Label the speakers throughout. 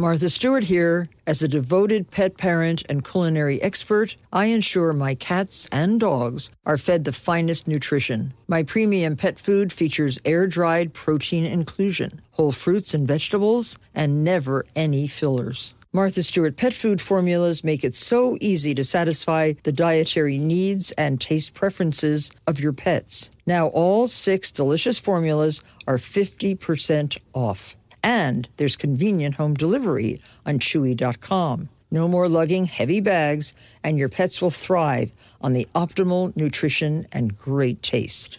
Speaker 1: Martha Stewart here. As a devoted pet parent and culinary expert, I ensure my cats and dogs are fed the finest nutrition. My premium pet food features air dried protein inclusion, whole fruits and vegetables, and never any fillers. Martha Stewart pet food formulas make it so easy to satisfy the dietary needs and taste preferences of your pets. Now, all six delicious formulas are 50% off. And there's convenient home delivery on Chewy.com. No more lugging heavy bags, and your pets will thrive on the optimal nutrition and great taste.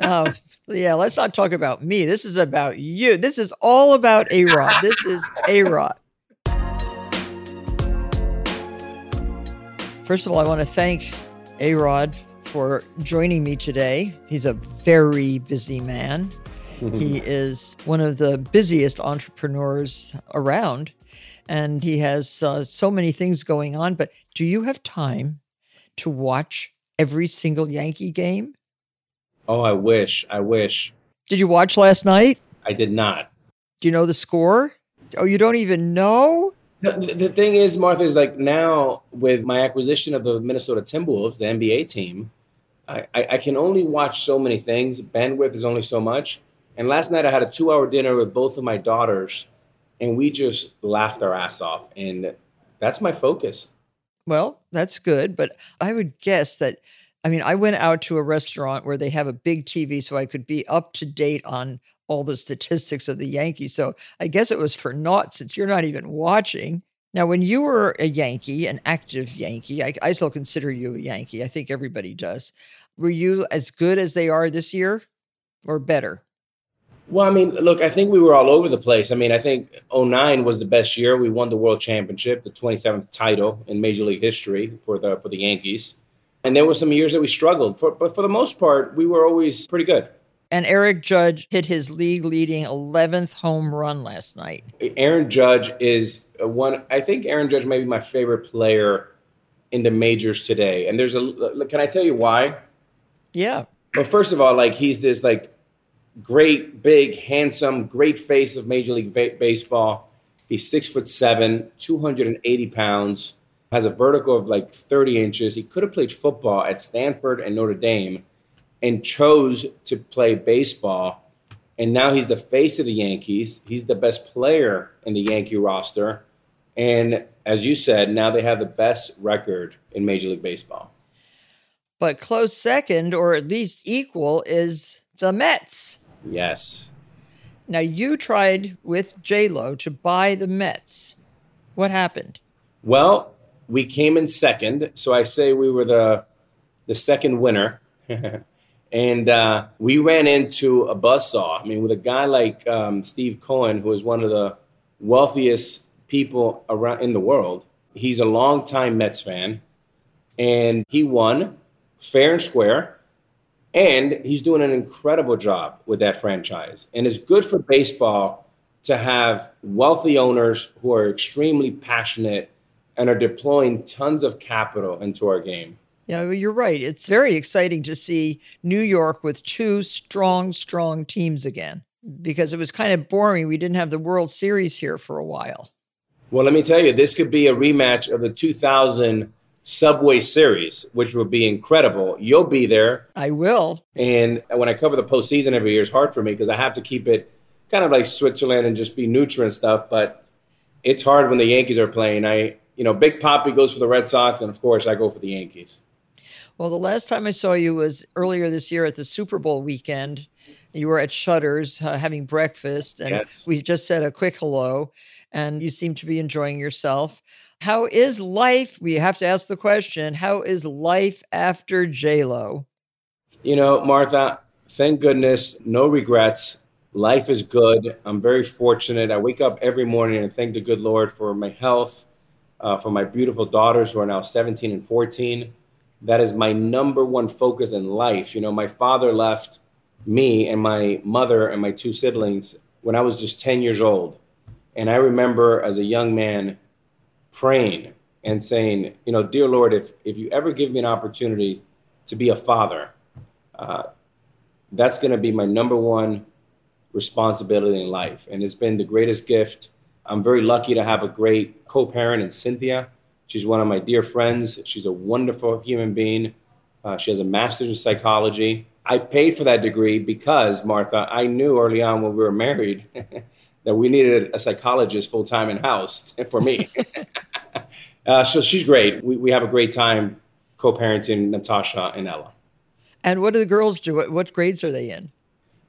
Speaker 1: oh, yeah. Let's not talk about me. This is about you. This is all about A Rod. This is A Rod. First of all, I want to thank A Rod for joining me today. He's a very busy man. he is one of the busiest entrepreneurs around, and he has uh, so many things going on. But do you have time to watch every single Yankee game?
Speaker 2: Oh, I wish. I wish.
Speaker 1: Did you watch last night?
Speaker 2: I did not.
Speaker 1: Do you know the score? Oh, you don't even know?
Speaker 2: No, the thing is, Martha, is like now with my acquisition of the Minnesota Timberwolves, the NBA team, I, I, I can only watch so many things. Bandwidth is only so much. And last night I had a two hour dinner with both of my daughters, and we just laughed our ass off. And that's my focus.
Speaker 1: Well, that's good. But I would guess that, I mean, I went out to a restaurant where they have a big TV so I could be up to date on all the statistics of the Yankees. So I guess it was for naught since you're not even watching. Now, when you were a Yankee, an active Yankee, I, I still consider you a Yankee. I think everybody does. Were you as good as they are this year or better?
Speaker 2: Well, I mean, look, I think we were all over the place. I mean, I think 09 was the best year. We won the World Championship, the 27th title in Major League history for the for the Yankees. And there were some years that we struggled, for, but for the most part, we were always pretty good.
Speaker 1: And Eric Judge hit his league leading 11th home run last night.
Speaker 2: Aaron Judge is one, I think Aaron Judge may be my favorite player in the majors today. And there's a, can I tell you why?
Speaker 1: Yeah.
Speaker 2: Well, first of all, like he's this like great, big, handsome, great face of Major League ba- Baseball. He's six foot seven, 280 pounds, has a vertical of like 30 inches. He could have played football at Stanford and Notre Dame and chose to play baseball. And now he's the face of the Yankees. He's the best player in the Yankee roster. And as you said, now they have the best record in Major League Baseball.
Speaker 1: But close second, or at least equal, is the Mets.
Speaker 2: Yes.
Speaker 1: Now you tried with J Lo to buy the Mets. What happened?
Speaker 2: Well, we came in second, so I say we were the the second winner. and uh, we ran into a buzzsaw. I mean, with a guy like um, Steve Cohen, who is one of the wealthiest people around in the world. He's a longtime Mets fan, and he won fair and square. And he's doing an incredible job with that franchise. And it's good for baseball to have wealthy owners who are extremely passionate and are deploying tons of capital into our game.
Speaker 1: Yeah, you're right. It's very exciting to see New York with two strong, strong teams again because it was kind of boring. We didn't have the World Series here for a while.
Speaker 2: Well, let me tell you, this could be a rematch of the 2000 Subway Series, which would be incredible. You'll be there.
Speaker 1: I will.
Speaker 2: And when I cover the postseason every year, it's hard for me because I have to keep it kind of like Switzerland and just be neutral and stuff. But it's hard when the Yankees are playing. I, you know, Big Papi goes for the Red Sox, and of course, I go for the Yankees.
Speaker 1: Well, the last time I saw you was earlier this year at the Super Bowl weekend. You were at Shutters uh, having breakfast, and
Speaker 2: Yes.
Speaker 1: we just said a quick hello, and you seem to be enjoying yourself. How is life? We have to ask the question How is life after J-Lo?
Speaker 2: You know, Martha, thank goodness, no regrets. Life is good. I'm very fortunate. I wake up every morning and thank the good Lord for my health, uh, for my beautiful daughters who are now 17 and 14. That is my number one focus in life. You know, my father left me and my mother and my two siblings when I was just 10 years old. And I remember as a young man praying and saying, you know, dear Lord, if, if you ever give me an opportunity to be a father, uh, that's going to be my number one responsibility in life. And it's been the greatest gift. I'm very lucky to have a great co parent in Cynthia. She's one of my dear friends. She's a wonderful human being. Uh, she has a master's in psychology. I paid for that degree because, Martha, I knew early on when we were married that we needed a psychologist full time in house for me. uh, so she's great. We, we have a great time co parenting Natasha and Ella.
Speaker 1: And what do the girls do? What, what grades are they in?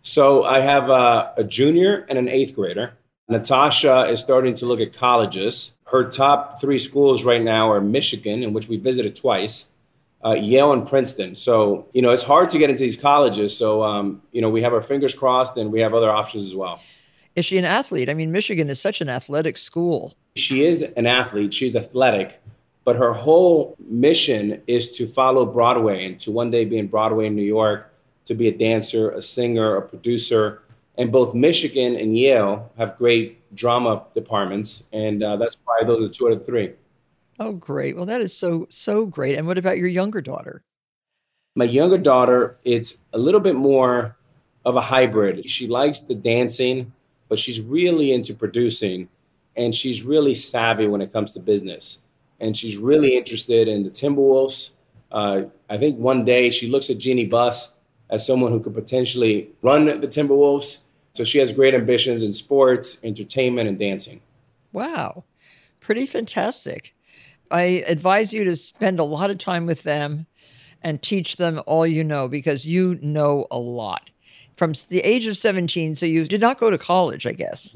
Speaker 2: So I have a, a junior and an eighth grader. Natasha is starting to look at colleges. Her top three schools right now are Michigan, in which we visited twice, uh, Yale, and Princeton. So, you know, it's hard to get into these colleges. So, um, you know, we have our fingers crossed and we have other options as well.
Speaker 1: Is she an athlete? I mean, Michigan is such an athletic school.
Speaker 2: She is an athlete, she's athletic, but her whole mission is to follow Broadway and to one day be in Broadway in New York, to be a dancer, a singer, a producer. And both Michigan and Yale have great drama departments, and uh, that's why those are two out of three.
Speaker 1: Oh, great. Well, that is so, so great. And what about your younger daughter?
Speaker 2: My younger daughter, it's a little bit more of a hybrid. She likes the dancing, but she's really into producing, and she's really savvy when it comes to business. And she's really interested in the Timberwolves. Uh, I think one day she looks at Jeanie Buss as someone who could potentially run the Timberwolves. So she has great ambitions in sports, entertainment, and dancing.
Speaker 1: Wow. Pretty fantastic. I advise you to spend a lot of time with them and teach them all you know because you know a lot. From the age of 17, so you did not go to college, I guess.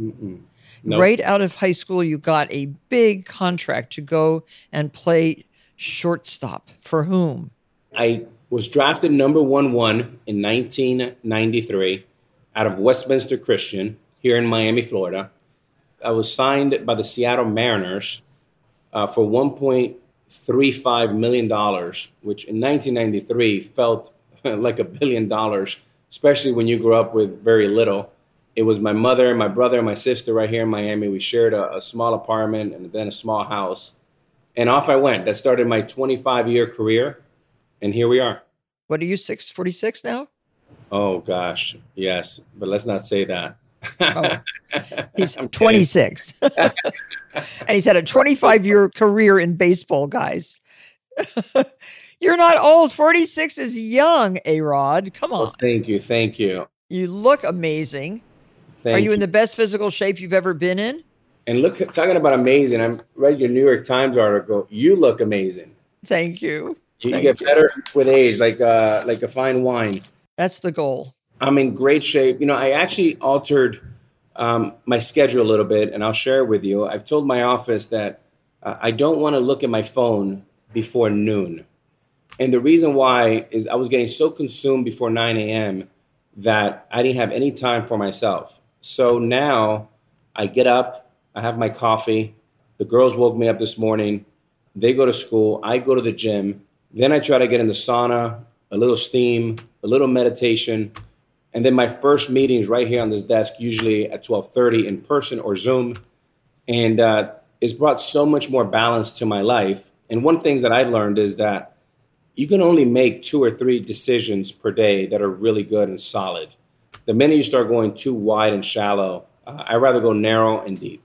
Speaker 2: No.
Speaker 1: Right out of high school, you got a big contract to go and play shortstop. For whom?
Speaker 2: I was drafted number one one in 1993 out of Westminster Christian here in Miami, Florida. I was signed by the Seattle Mariners uh, for 1.35 million dollars, which in 1993 felt like a billion dollars, especially when you grew up with very little. It was my mother, my brother, and my sister right here in Miami. We shared a, a small apartment and then a small house. And off I went. That started my 25 year career. And here we are.
Speaker 1: What are you, 646 now?
Speaker 2: Oh, gosh. Yes. But let's not say that.
Speaker 1: Oh, he's
Speaker 2: I'm
Speaker 1: 26. and he's had a 25 year career in baseball, guys. You're not old. 46 is young, A Rod. Come on.
Speaker 2: Well, thank you. Thank you.
Speaker 1: You look amazing.
Speaker 2: Thank
Speaker 1: Are you in the best physical shape you've ever been in?
Speaker 2: And look, talking about amazing. I'm read your New York Times article. You look amazing.
Speaker 1: Thank you.
Speaker 2: You, you get better with age, like uh, like a fine wine.
Speaker 1: That's the goal.
Speaker 2: I'm in great shape. You know, I actually altered um, my schedule a little bit, and I'll share it with you. I've told my office that uh, I don't want to look at my phone before noon. And the reason why is I was getting so consumed before 9 a.m. that I didn't have any time for myself. So now I get up, I have my coffee. The girls woke me up this morning. They go to school. I go to the gym. Then I try to get in the sauna a little steam, a little meditation, and then my first meetings right here on this desk, usually at 12:30 in person or Zoom, and uh, it's brought so much more balance to my life. And one thing that I learned is that you can only make two or three decisions per day that are really good and solid. The minute you start going too wide and shallow, uh, I'd rather go narrow and deep.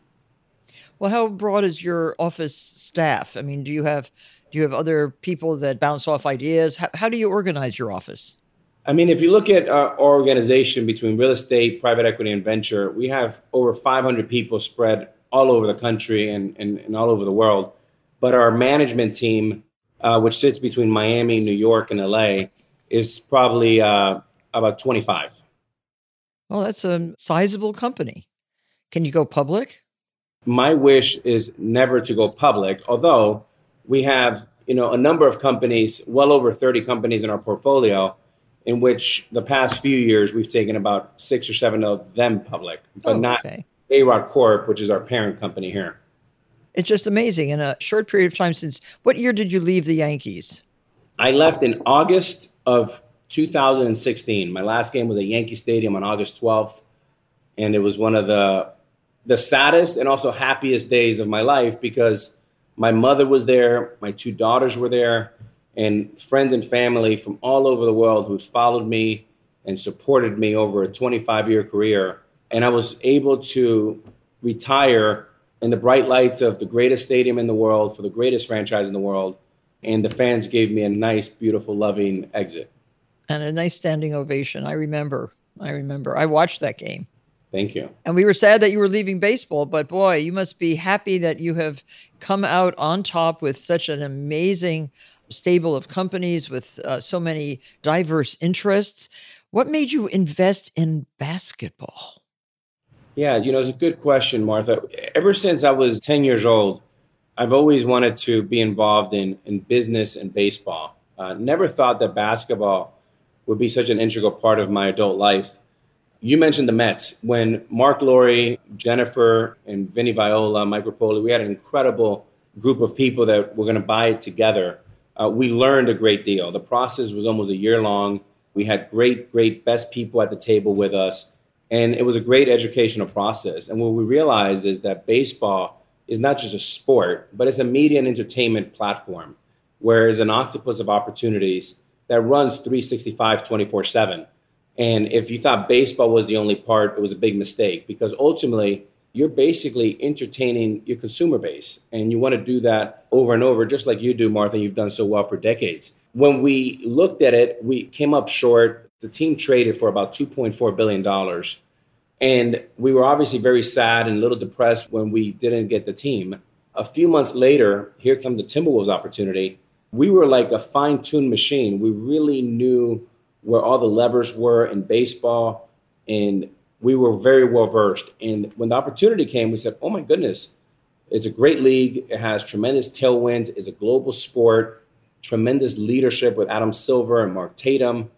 Speaker 1: Well, how broad is your office staff? I mean, do you have do you have other people that bounce off ideas? How, how do you organize your office?
Speaker 2: I mean, if you look at our organization between real estate, private equity, and venture, we have over 500 people spread all over the country and, and, and all over the world. But our management team, uh, which sits between Miami, New York, and LA, is probably uh, about 25.
Speaker 1: Well, that's a sizable company. Can you go public?
Speaker 2: My wish is never to go public, although we have you know a number of companies, well over 30 companies in our portfolio, in which the past few years we've taken about six or seven of them public, but oh, not okay. A-Rod Corp, which is our parent company here.
Speaker 1: It's just amazing. In a short period of time since what year did you leave the Yankees?
Speaker 2: I left in August of 2016. My last game was at Yankee Stadium on August 12th, and it was one of the the saddest and also happiest days of my life because my mother was there, my two daughters were there, and friends and family from all over the world who followed me and supported me over a 25 year career. And I was able to retire in the bright lights of the greatest stadium in the world for the greatest franchise in the world. And the fans gave me a nice, beautiful, loving exit.
Speaker 1: And a nice standing ovation. I remember. I remember. I watched that game.
Speaker 2: Thank you.
Speaker 1: And we were sad that you were leaving baseball, but boy, you must be happy that you have come out on top with such an amazing stable of companies with uh, so many diverse interests. What made you invest in basketball?
Speaker 2: Yeah, you know, it's a good question, Martha. Ever since I was 10 years old, I've always wanted to be involved in, in business and baseball. Uh, never thought that basketball would be such an integral part of my adult life. You mentioned the Mets. When Mark Lore, Jennifer, and Vinny Viola, Mike Repole, we had an incredible group of people that were going to buy it together. Uh, we learned a great deal. The process was almost a year long. We had great, great best people at the table with us. And it was a great educational process. And what we realized is that baseball is not just a sport, but it's a media and entertainment platform where it's an octopus of opportunities that runs 365 24 7 and if you thought baseball was the only part, it was a big mistake because ultimately you're basically entertaining your consumer base. And you want to do that over and over, just like you do, Martha. You've done so well for decades. When we looked at it, we came up short. The team traded for about $2.4 billion. And we were obviously very sad and a little depressed when we didn't get the team. A few months later, here comes the Timberwolves opportunity. We were like a fine tuned machine. We really knew where all the levers were in baseball, and we were very well versed. And when the opportunity came, we said, "Oh my goodness, it's a great league. It has tremendous tailwinds. It's a global sport, tremendous leadership with Adam Silver and Mark Tatum,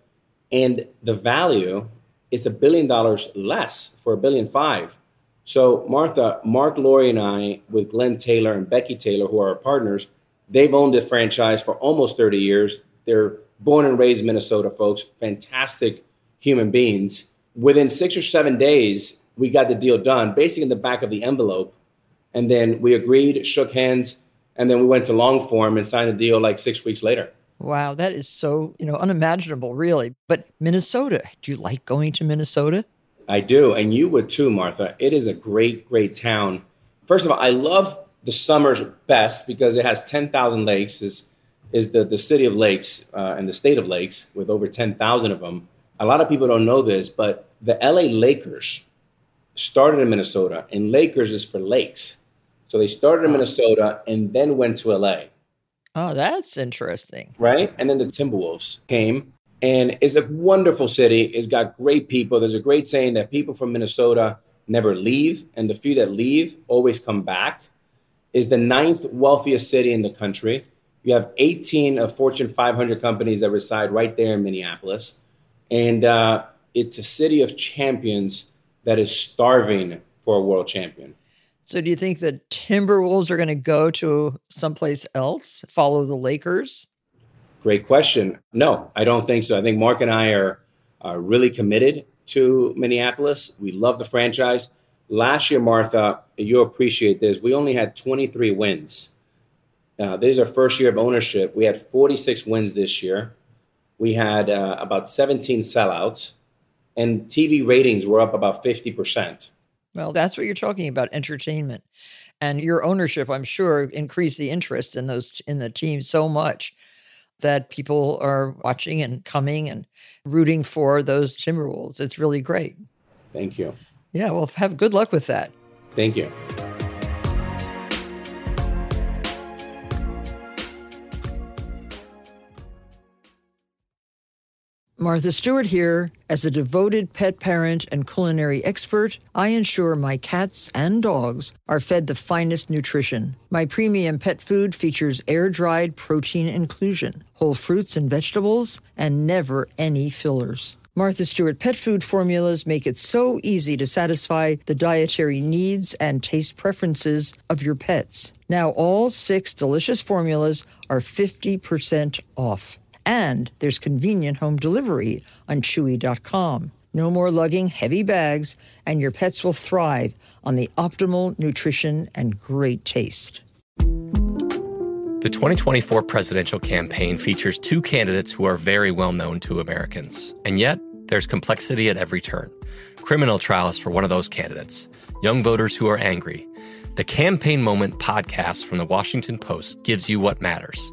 Speaker 2: and the value is a billion dollars less for a billion five." So, Martha, Mark Lore, and I, with Glenn Taylor and Becky Taylor, who are our partners, they've owned the franchise for almost 30 years. They're born and raised Minnesota folks, fantastic human beings. Within six or seven days, we got the deal done, basically in the back of the envelope. And then we agreed, shook hands, and then we went to long form and signed the deal like six weeks later.
Speaker 1: Wow, that is so, you know, unimaginable, really. But Minnesota, do you like going to Minnesota?
Speaker 2: I do, and you would too, Martha. It is a great, great town. First of all, I love the summers best because it has 10,000 lakes. It's is the, the city of lakes uh, and the state of lakes with over 10,000 of them. A lot of people don't know this, but the LA Lakers started in Minnesota, and Lakers is for lakes. So they started in Minnesota and then went to LA.
Speaker 1: Oh, that's interesting.
Speaker 2: Right? And then the Timberwolves came and it's a wonderful city. It's got great people. There's a great saying that people from Minnesota never leave, and the few that leave always come back. Is the ninth wealthiest city in the country. You have 18 of Fortune 500 companies that reside right there in Minneapolis. And uh, it's a city of champions that is starving for a world champion.
Speaker 1: So, do you think the Timberwolves are going to go to someplace else, follow the Lakers?
Speaker 2: Great question. No, I don't think so. I think Mark and I are, are really committed to Minneapolis. We love the franchise. Last year, Martha, you appreciate this. We only had 23 wins. Uh, this is our first year of ownership. We had 46 wins this year. We had uh, about 17 sellouts, and TV ratings were up about 50%.
Speaker 1: Well, that's what you're talking about entertainment. And your ownership, I'm sure, increased the interest in those in the team so much that people are watching and coming and rooting for those Timberwolves. It's really great.
Speaker 2: Thank you.
Speaker 1: Yeah, well, have good luck with that.
Speaker 2: Thank you.
Speaker 1: Martha Stewart here. As a devoted pet parent and culinary expert, I ensure my cats and dogs are fed the finest nutrition. My premium pet food features air dried protein inclusion, whole fruits and vegetables, and never any fillers. Martha Stewart pet food formulas make it so easy to satisfy the dietary needs and taste preferences of your pets. Now, all six delicious formulas are 50% off. And there's convenient home delivery on Chewy.com. No more lugging heavy bags, and your pets will thrive on the optimal nutrition and great taste.
Speaker 3: The 2024 presidential campaign features two candidates who are very well known to Americans. And yet, there's complexity at every turn. Criminal trials for one of those candidates, young voters who are angry. The Campaign Moment podcast from the Washington Post gives you what matters.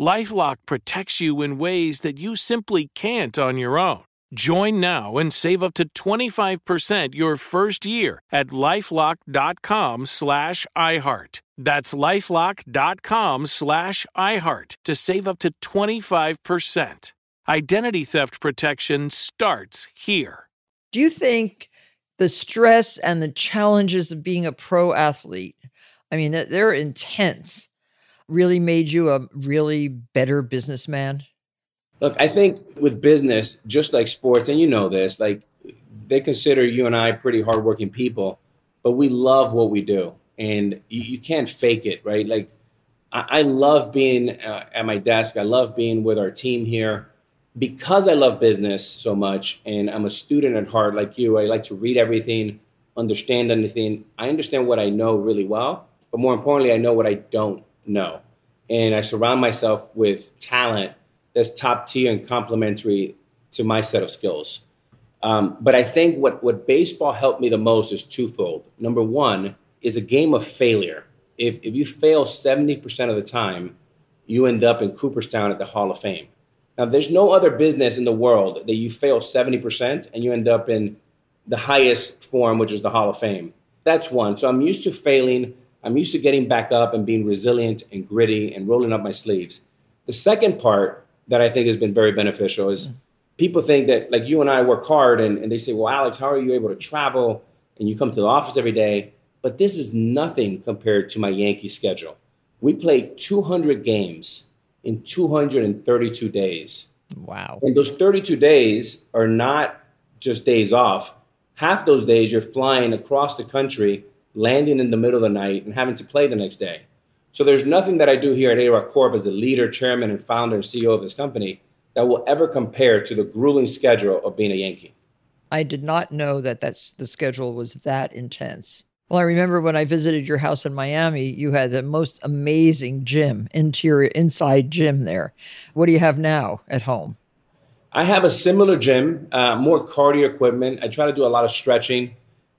Speaker 4: Lifelock protects you in ways that you simply can't on your own. Join now and save up to 25% your first year at lifelock.com slash iHeart. That's lifelock.com slash iHeart to save up to 25%. Identity theft protection starts here.
Speaker 1: Do you think the stress and the challenges of being a pro athlete, I mean, they're intense really made you a really better businessman?
Speaker 2: Look, I think with business, just like sports, and you know this, like they consider you and I pretty hardworking people, but we love what we do, and you, you can't fake it, right? Like I, I love being uh, at my desk. I love being with our team here because I love business so much, and I'm a student at heart, like you. I like to read everything, understand anything. I understand what I know really well, but more importantly, I know what I don't know. And I surround myself with talent that's top tier and complementary to my set of skills. Um, but I think what, what baseball helped me the most is twofold. Number one is a game of failure. If, if you fail 70% of the time, you end up in Cooperstown at the Hall of Fame. Now, there's no other business in the world that you fail 70% and you end up in the highest form, which is the Hall of Fame. That's one. So I'm used to failing. I'm used to getting back up and being resilient and gritty and rolling up my sleeves. The second part that I think has been very beneficial is mm. people think that like you and I work hard and, and they say, well, Alex, how are you able to travel and you come to the office every day? but this is nothing compared to my Yankee schedule. We play 200 games in 232 days.
Speaker 1: Wow.
Speaker 2: And those 32 days are not just days off. Half those days you're flying across the country, landing in the middle of the night, and having to play the next day. So there's nothing that I do here at A-Rod Corp as the leader, chairman, and founder and CEO of this company that will ever compare to the grueling schedule of being a Yankee.
Speaker 1: I did not know that that's the schedule was that intense. Well, I remember when I visited your house in Miami, you had the most amazing gym, interior inside gym there. What do you have now at home?
Speaker 2: I have a similar gym, uh, more cardio equipment. I try to do a lot of stretching.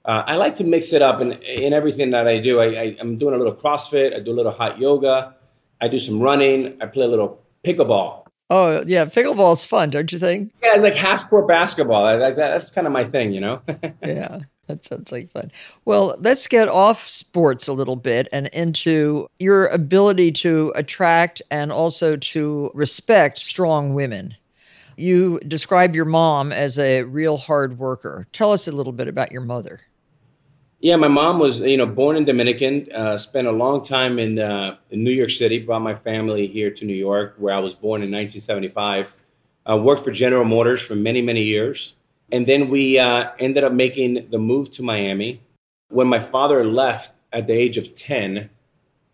Speaker 2: Uh, I like to mix it up in, in everything that I do. I, I, I'm doing a little CrossFit. I do a little hot yoga. I do some running. I play a little pickleball.
Speaker 1: Oh yeah, pickleball's fun, don't you think?
Speaker 2: Yeah, it's like half court basketball. I, I, that's kind of my thing, you know.
Speaker 1: yeah, that sounds like fun. Well, let's get off sports a little bit and into your ability to attract and also to respect strong women. You describe your mom as a real hard worker. Tell us a little bit about your mother.
Speaker 2: Yeah, my mom was, you know, born in Dominican. Uh, spent a long time in, uh, in New York City. Brought my family here to New York, where I was born in 1975. Uh, worked for General Motors for many, many years, and then we uh, ended up making the move to Miami. When my father left at the age of 10,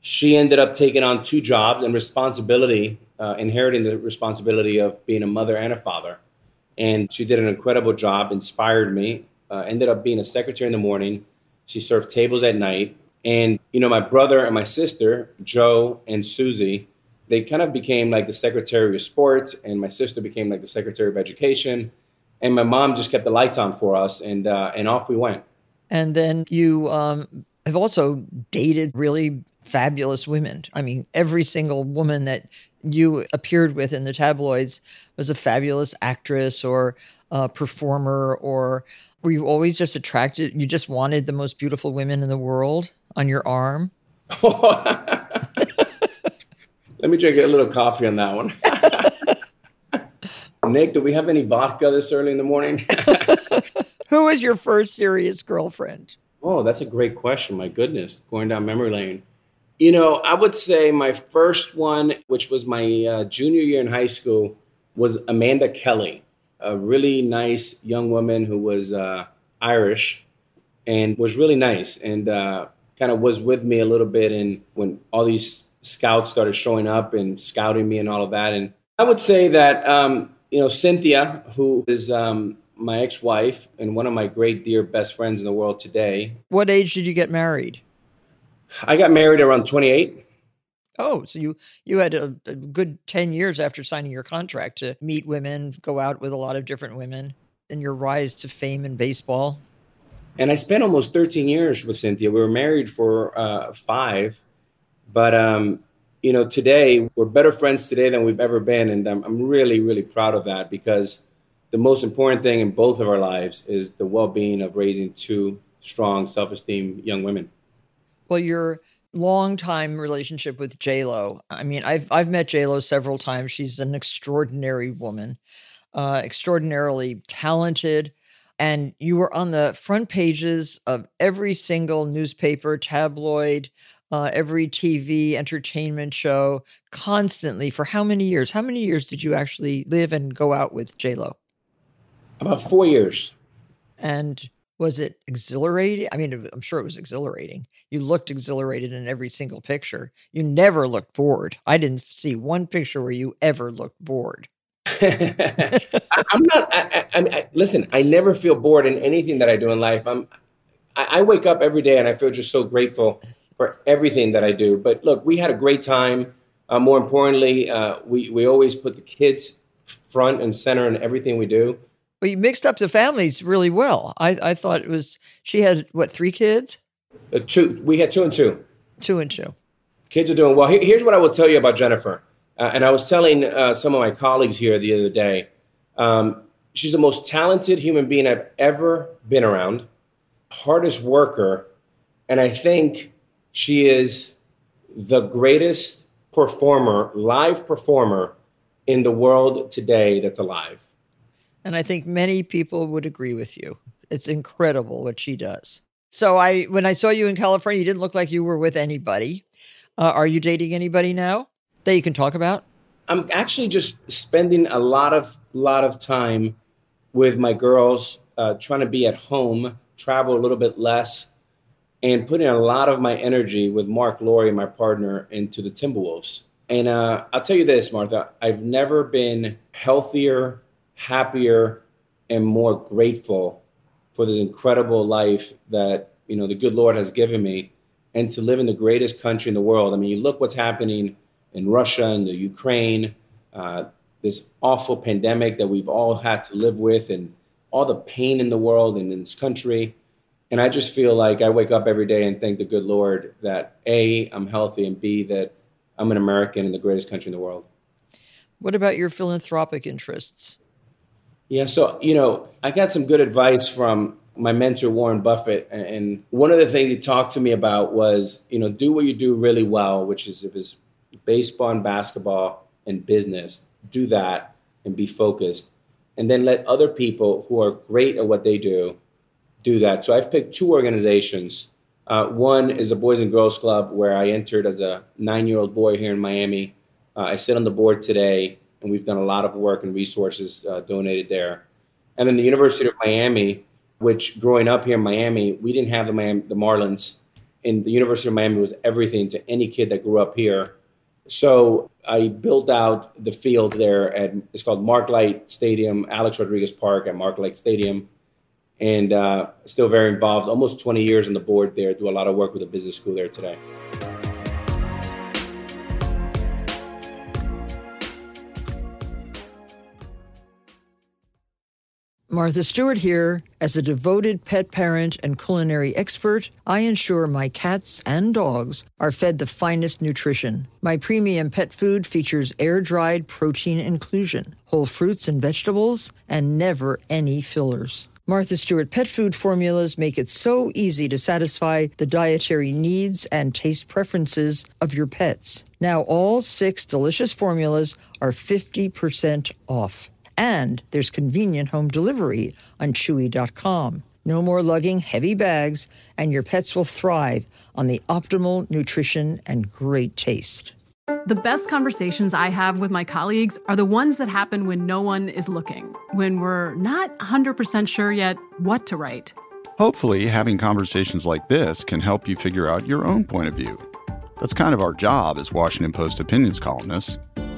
Speaker 2: she ended up taking on two jobs and responsibility, uh, inheriting the responsibility of being a mother and a father. And she did an incredible job, inspired me. Uh, ended up being a secretary in the morning she served tables at night. And, you know, my brother and my sister, Joe and Susie, they kind of became like the secretary of sports, and my sister became like the secretary of education. And my mom just kept the lights on for us, and uh, and off we went.
Speaker 1: And then you um, have also dated really fabulous women. I mean, every single woman that you appeared with in the tabloids was a fabulous actress or a performer or were you always just attracted? You just wanted the most beautiful women in the world on your arm?
Speaker 2: Let me drink a little coffee on that one. Nick, do we have any vodka this early in the morning?
Speaker 1: Who was your first serious girlfriend?
Speaker 2: Oh, that's a great question. My goodness, going down memory lane. You know, I would say my first one, which was my uh, junior year in high school, was Amanda Kelly a really nice young woman who was uh, Irish and was really nice and uh, kind of was with me a little bit. And when all these scouts started showing up and scouting me and all of that, and I would say that um, you know Cynthia, who is um, my ex-wife and one of my great dear best friends in the world today.
Speaker 1: What age did you get married?
Speaker 2: I got married around 28.
Speaker 1: Oh, so you you had a, a, good 10 years after signing your contract to meet women, go out with a lot of different women, and your rise to fame in baseball.
Speaker 2: And I spent almost 13 years with Cynthia. We were married for uh, five, but um, you know, today we're better friends today than we've ever been, and I'm, I'm really, really proud of that because the most important thing in both of our lives is the well-being of raising two strong, self-esteem young women.
Speaker 1: Well, you're long time relationship with J Lo. I mean, I've I've met J Lo several times. She's an extraordinary woman, uh, extraordinarily talented, and you were on the front pages of every single newspaper, tabloid, uh, every TV entertainment show, constantly for how many years? How many years did you actually live and go out with J Lo?
Speaker 2: About four years.
Speaker 1: And was it exhilarating? I mean, I'm sure it was exhilarating. You looked exhilarated in every single picture. You never looked bored. I didn't see one picture where you ever looked bored.
Speaker 2: I, am not. I, I, I, listen. I never feel bored in anything that I do in life. I'm. I, wake up every day and I feel just so grateful for everything that I do. But look, we had a great time. Uh, more importantly, uh, we we always put the kids front and center in everything we do.
Speaker 1: Well, you mixed up the families really well. I, I thought it was she had what three kids?
Speaker 2: Uh, two. We had two and two.
Speaker 1: Two and two.
Speaker 2: Kids are doing well. Here's what I will tell you about Jennifer. Uh, and I was telling uh, some of my colleagues here the other day. Um, she's the most talented human being I've ever been around. Hardest worker, and I think she is the greatest performer, live performer in the world today that's alive.
Speaker 1: And I think many people would agree with you. It's incredible what she does. So I, when I saw you in California, you didn't look like you were with anybody. Uh, are you dating anybody now that you can talk about?
Speaker 2: I'm actually just spending a lot of lot of time with my girls, uh, trying to be at home, travel a little bit less, and putting a lot of my energy with Mark Lore, my partner, into the Timberwolves. And uh, I'll tell you this, Martha, I've never been healthier, happier, and more grateful for this incredible life that you know the good Lord has given me, and to live in the greatest country in the world. I mean, you look what's happening in Russia and the Ukraine, uh, this awful pandemic that we've all had to live with, and all the pain in the world and in this country. And I just feel like I wake up every day and thank the good Lord that A, I'm healthy, and B, that I'm an American in the greatest country in the world.
Speaker 1: What about your philanthropic interests?
Speaker 2: Yeah, so, you know, I got some good advice from my mentor, Warren Buffett. And one of the things he talked to me about was, you know, do what you do really well, which is if it's baseball and basketball and business, do that and be focused. And then let other people who are great at what they do do that. So I've picked two organizations. Uh, one is the Boys and Girls Club, where I entered as a nine year old boy here in Miami. Uh, I sit on the board today, and we've done a lot of work and resources uh, donated there. And then the University of Miami, which growing up here in Miami, we didn't have the, Miami, the Marlins. And the University of Miami was everything to any kid that grew up here. So I built out the field there at it's called Mark Light Stadium, Alex Rodriguez Park at Mark Light Stadium and uh, still very involved. Almost 20 years on the board there. Do a lot of work with the business school there today.
Speaker 1: Martha Stewart here. As a devoted pet parent and culinary expert, I ensure my cats and dogs are fed the finest nutrition. My premium pet food features air dried protein inclusion, whole fruits and vegetables, and never any fillers. Martha Stewart pet food formulas make it so easy to satisfy the dietary needs and taste preferences of your pets. Now, all six delicious formulas are 50% off. And there's convenient home delivery on Chewy.com. No more lugging heavy bags, and your pets will thrive on the optimal nutrition and great taste.
Speaker 5: The best conversations I have with my colleagues are the ones that happen when no one is looking, when we're not 100% sure yet what to write.
Speaker 6: Hopefully, having conversations like this can help you figure out your own point of view. That's kind of our job as Washington Post opinions columnists.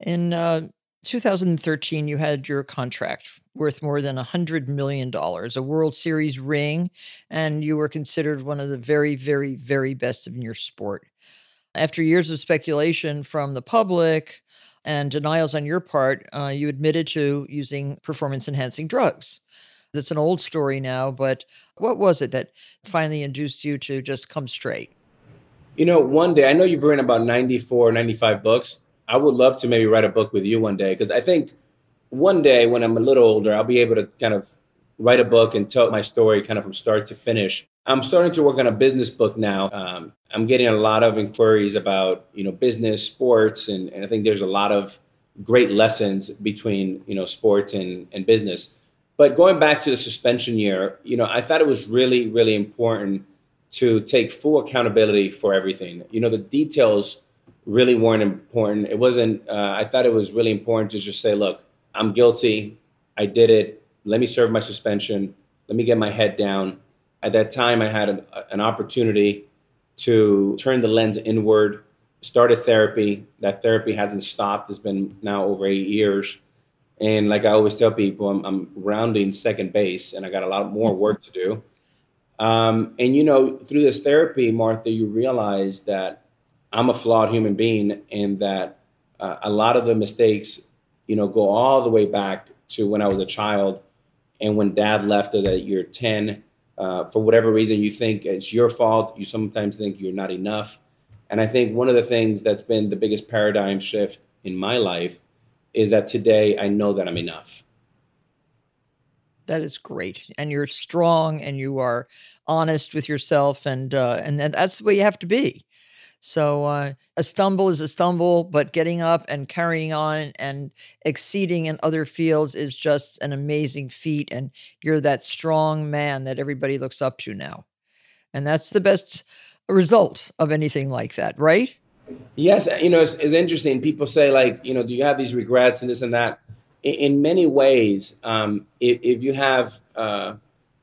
Speaker 1: In uh, 2013, you had your contract worth more than $100 million, a World Series ring, and you were considered one of the very, very, very best in your sport. After years of speculation from the public and denials on your part, uh, you admitted to using performance enhancing drugs. That's an old story now, but what was it that finally induced you to just come straight?
Speaker 2: You know, one day, I know you've written about 94, 95 books. I would love to maybe write a book with you one day because I think one day when I'm a little older, I'll be able to kind of write a book and tell my story kind of from start to finish. I'm starting to work on a business book now. Um, I'm getting a lot of inquiries about you know business, sports, and, and I think there's a lot of great lessons between you know sports and, and business. But going back to the suspension year, you know, I thought it was really, really important to take full accountability for everything. You know, the details really weren't important. It wasn't, uh, I thought it was really important to just say, look, I'm guilty. I did it. Let me serve my suspension. Let me get my head down. At that time, I had a, an opportunity to turn the lens inward, started therapy. That therapy hasn't stopped. It's been now over eight years. And like I always tell people, I'm, I'm rounding second base and I got a lot more work to do. Um, and you know, through this therapy, Martha, you realize that I'm a flawed human being and that uh, a lot of the mistakes, you know, go all the way back to when I was a child and when dad left us at year 10. Uh, for whatever reason, you think it's your fault. You sometimes think you're not enough. And I think one of the things that's been the biggest paradigm shift in my life is that today I know that I'm enough.
Speaker 1: That is great, and you're strong, and you are honest with yourself, and uh, and that's the way you have to be. So uh, a stumble is a stumble, but getting up and carrying on and exceeding in other fields is just an amazing feat. And you're that strong man that everybody looks up to now, and that's the best result of anything like that, right?
Speaker 2: Yes, you know it's, it's interesting. People say like, you know, do you have these regrets and this and that? in, many ways, um, if, if, you have uh,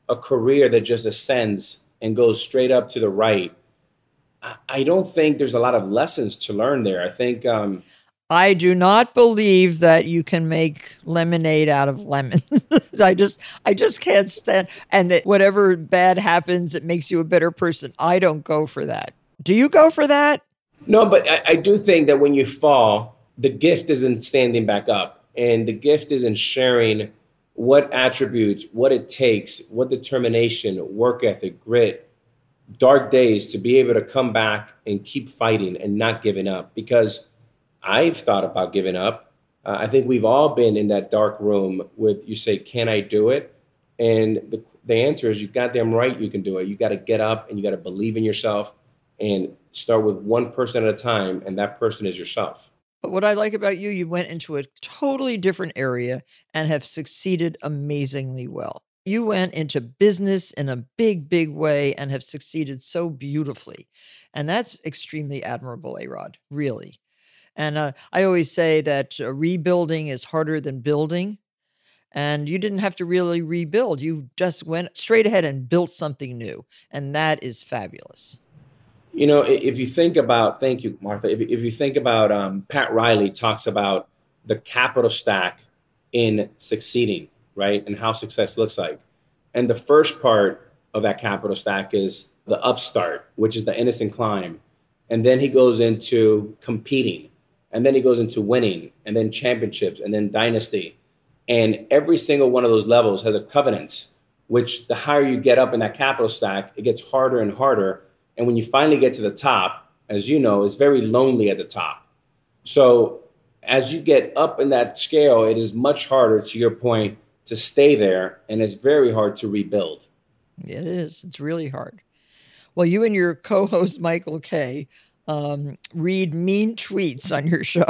Speaker 2: a career that just ascends and goes straight up to the right, I, don't think there's a lot of lessons to learn there. I think. Um,
Speaker 1: I do not believe that you can make lemonade out of lemons. I just, I just can't stand. And that whatever bad happens, it makes you a better person. I don't go for that. Do you go for that?
Speaker 2: No, but I, I do think that when you fall, the gift isn't standing back up and the gift is in sharing what attributes, what it takes, what determination, work ethic, grit, dark days to be able to come back and keep fighting and not giving up. Because I've thought about giving up. Uh, I think we've all been in that dark room with you say, Can I do it? And the, the answer is, You goddamn right you can do it. You got to get up and you got to believe in yourself and start with one person at a time. And that person is yourself.
Speaker 1: But what I like about you, you went into a totally different area and have succeeded amazingly well. You went into business in a big, big way and have succeeded so beautifully. And that's extremely admirable, A Rod, really. And uh, I always say that uh, rebuilding is harder than building. And you didn't have to really rebuild. You just went straight ahead and built something new. And that is fabulous.
Speaker 2: You know, if you think about, thank you, Martha. If, if you think about, um, Pat Riley talks about the capital stack in succeeding, right? And how success looks like. And the first part of that capital stack is the upstart, which is the innocent climb. And then he goes into competing. And then he goes into winning, and then championships, and then dynasty. And every single one of those levels has a covenants, which the higher you get up in that capital stack, it gets harder and harder and when you finally get to the top, as you know, it's very lonely at the top. So as you get up in that scale, it is much harder, to your point, to stay there. And it's very hard to rebuild.
Speaker 1: It is. It's really hard. Well, you and your co host, Michael Kay, um, read mean tweets on your show.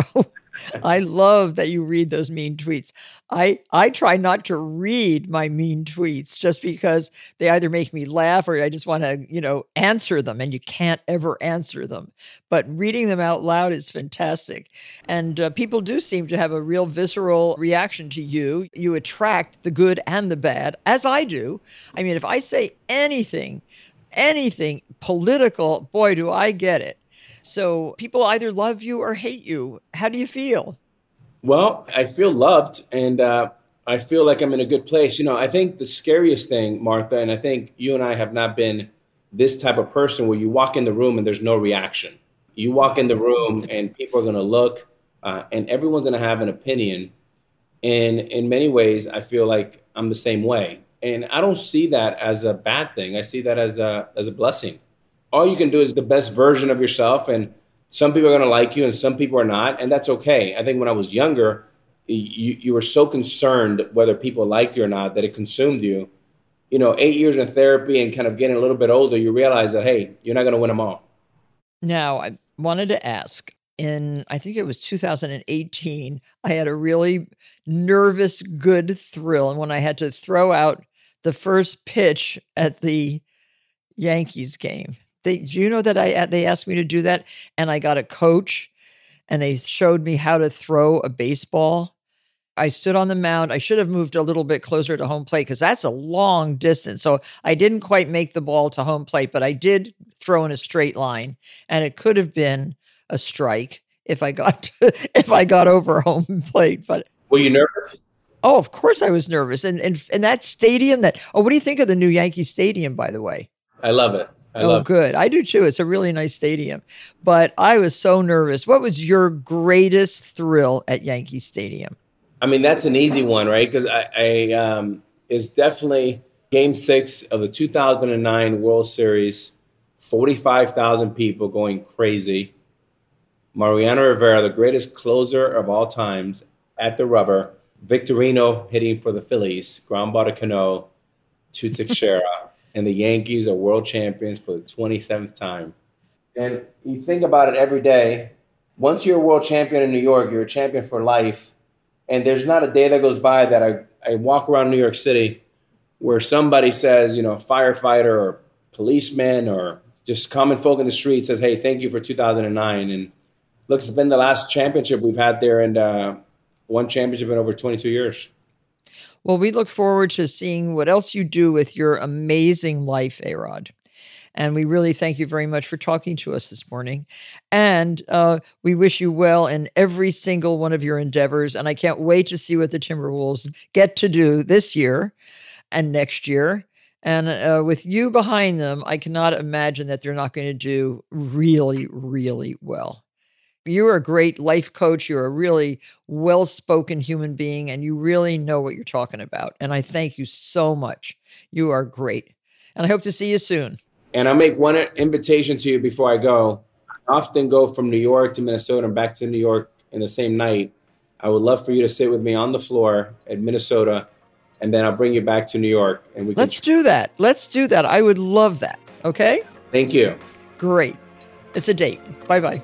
Speaker 1: I love that you read those mean tweets. I I try not to read my mean tweets just because they either make me laugh or I just want to, you know, answer them and you can't ever answer them. But reading them out loud is fantastic. And uh, people do seem to have a real visceral reaction to you. You attract the good and the bad, as I do. I mean, if I say anything anything political, boy, do I get it. So people either love you or hate you. How do you feel?
Speaker 2: Well, I feel loved and uh, I feel like I'm in a good place. You know, I think the scariest thing, Martha, and I think you and I have not been this type of person where you walk in the room and there's no reaction. You walk in the room and people are going to look uh, and everyone's going to have an opinion. And in many ways, I feel like I'm the same way. And I don't see that as a bad thing. I see that as a, as a blessing all you can do is the best version of yourself and some people are going to like you and some people are not and that's okay. I think when i was younger you, you were so concerned whether people liked you or not that it consumed you. You know eight years in therapy and kind of getting a little bit older you realize that hey you're not going to win them all.
Speaker 1: Now i wanted to ask in i think it was 2018 i had a really nervous good thrill and when i had to throw out the first pitch at the Yankees game. They, do you know that I uh, they asked me to do that, and I got a coach, and they showed me how to throw a baseball. I stood on the mound. I should have moved a little bit closer to home plate because that's a long distance. So I didn't quite make the ball to home plate, but I did throw in a straight line, and it could have been a strike if I got to, if I got over home plate. But
Speaker 2: were you nervous?
Speaker 1: Oh, of course I was nervous. And and and that stadium that oh, what do you think of the new Yankee Stadium, by the way?
Speaker 2: I love it. I
Speaker 1: oh,
Speaker 2: love
Speaker 1: good. I do too. It's a really nice stadium. But I was so nervous. What was your greatest thrill at Yankee Stadium?
Speaker 2: I mean, that's an easy one, right? Because I, I um, is definitely Game Six of the 2009 World Series. 45,000 people going crazy. Mariano Rivera, the greatest closer of all times, at the rubber. Victorino hitting for the Phillies, ground ball to Cano to Teixeira. And the Yankees are world champions for the 27th time. And you think about it every day. Once you're a world champion in New York, you're a champion for life. And there's not a day that goes by that I, I walk around New York City where somebody says, you know, firefighter or policeman or just common folk in the street says, hey, thank you for 2009. And look, it's been the last championship we've had there and uh, one championship in over 22 years.
Speaker 1: Well, we look forward to seeing what else you do with your amazing life, Arod. And we really thank you very much for talking to us this morning. And uh, we wish you well in every single one of your endeavors. And I can't wait to see what the Timberwolves get to do this year and next year. And uh, with you behind them, I cannot imagine that they're not going to do really, really well you're a great life coach. You're a really well spoken human being, and you really know what you're talking about. And I thank you so much. You are great. And I hope to see you soon.
Speaker 2: And I'll make one invitation to you before I go. I often go from New York to Minnesota and back to New York in the same night. I would love for you to sit with me on the floor at Minnesota, and then I'll bring you back to New York. And we
Speaker 1: let's do that. Let's do that. I would love that. Okay.
Speaker 2: Thank you.
Speaker 1: Great. It's a date. Bye bye.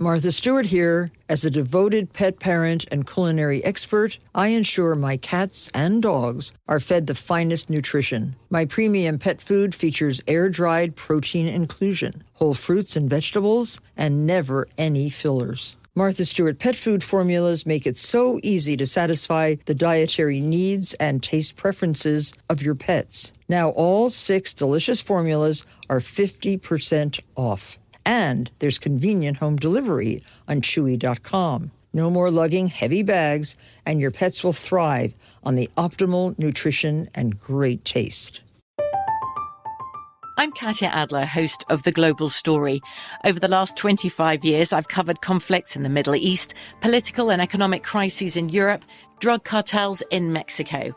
Speaker 1: Martha Stewart here. As a devoted pet parent and culinary expert, I ensure my cats and dogs are fed the finest nutrition. My premium pet food features air dried protein inclusion, whole fruits and vegetables, and never any fillers. Martha Stewart pet food formulas make it so easy to satisfy the dietary needs and taste preferences of your pets. Now, all six delicious formulas are 50% off. And there's convenient home delivery on Chewy.com. No more lugging heavy bags, and your pets will thrive on the optimal nutrition and great taste.
Speaker 7: I'm Katya Adler, host of The Global Story. Over the last 25 years, I've covered conflicts in the Middle East, political and economic crises in Europe, drug cartels in Mexico.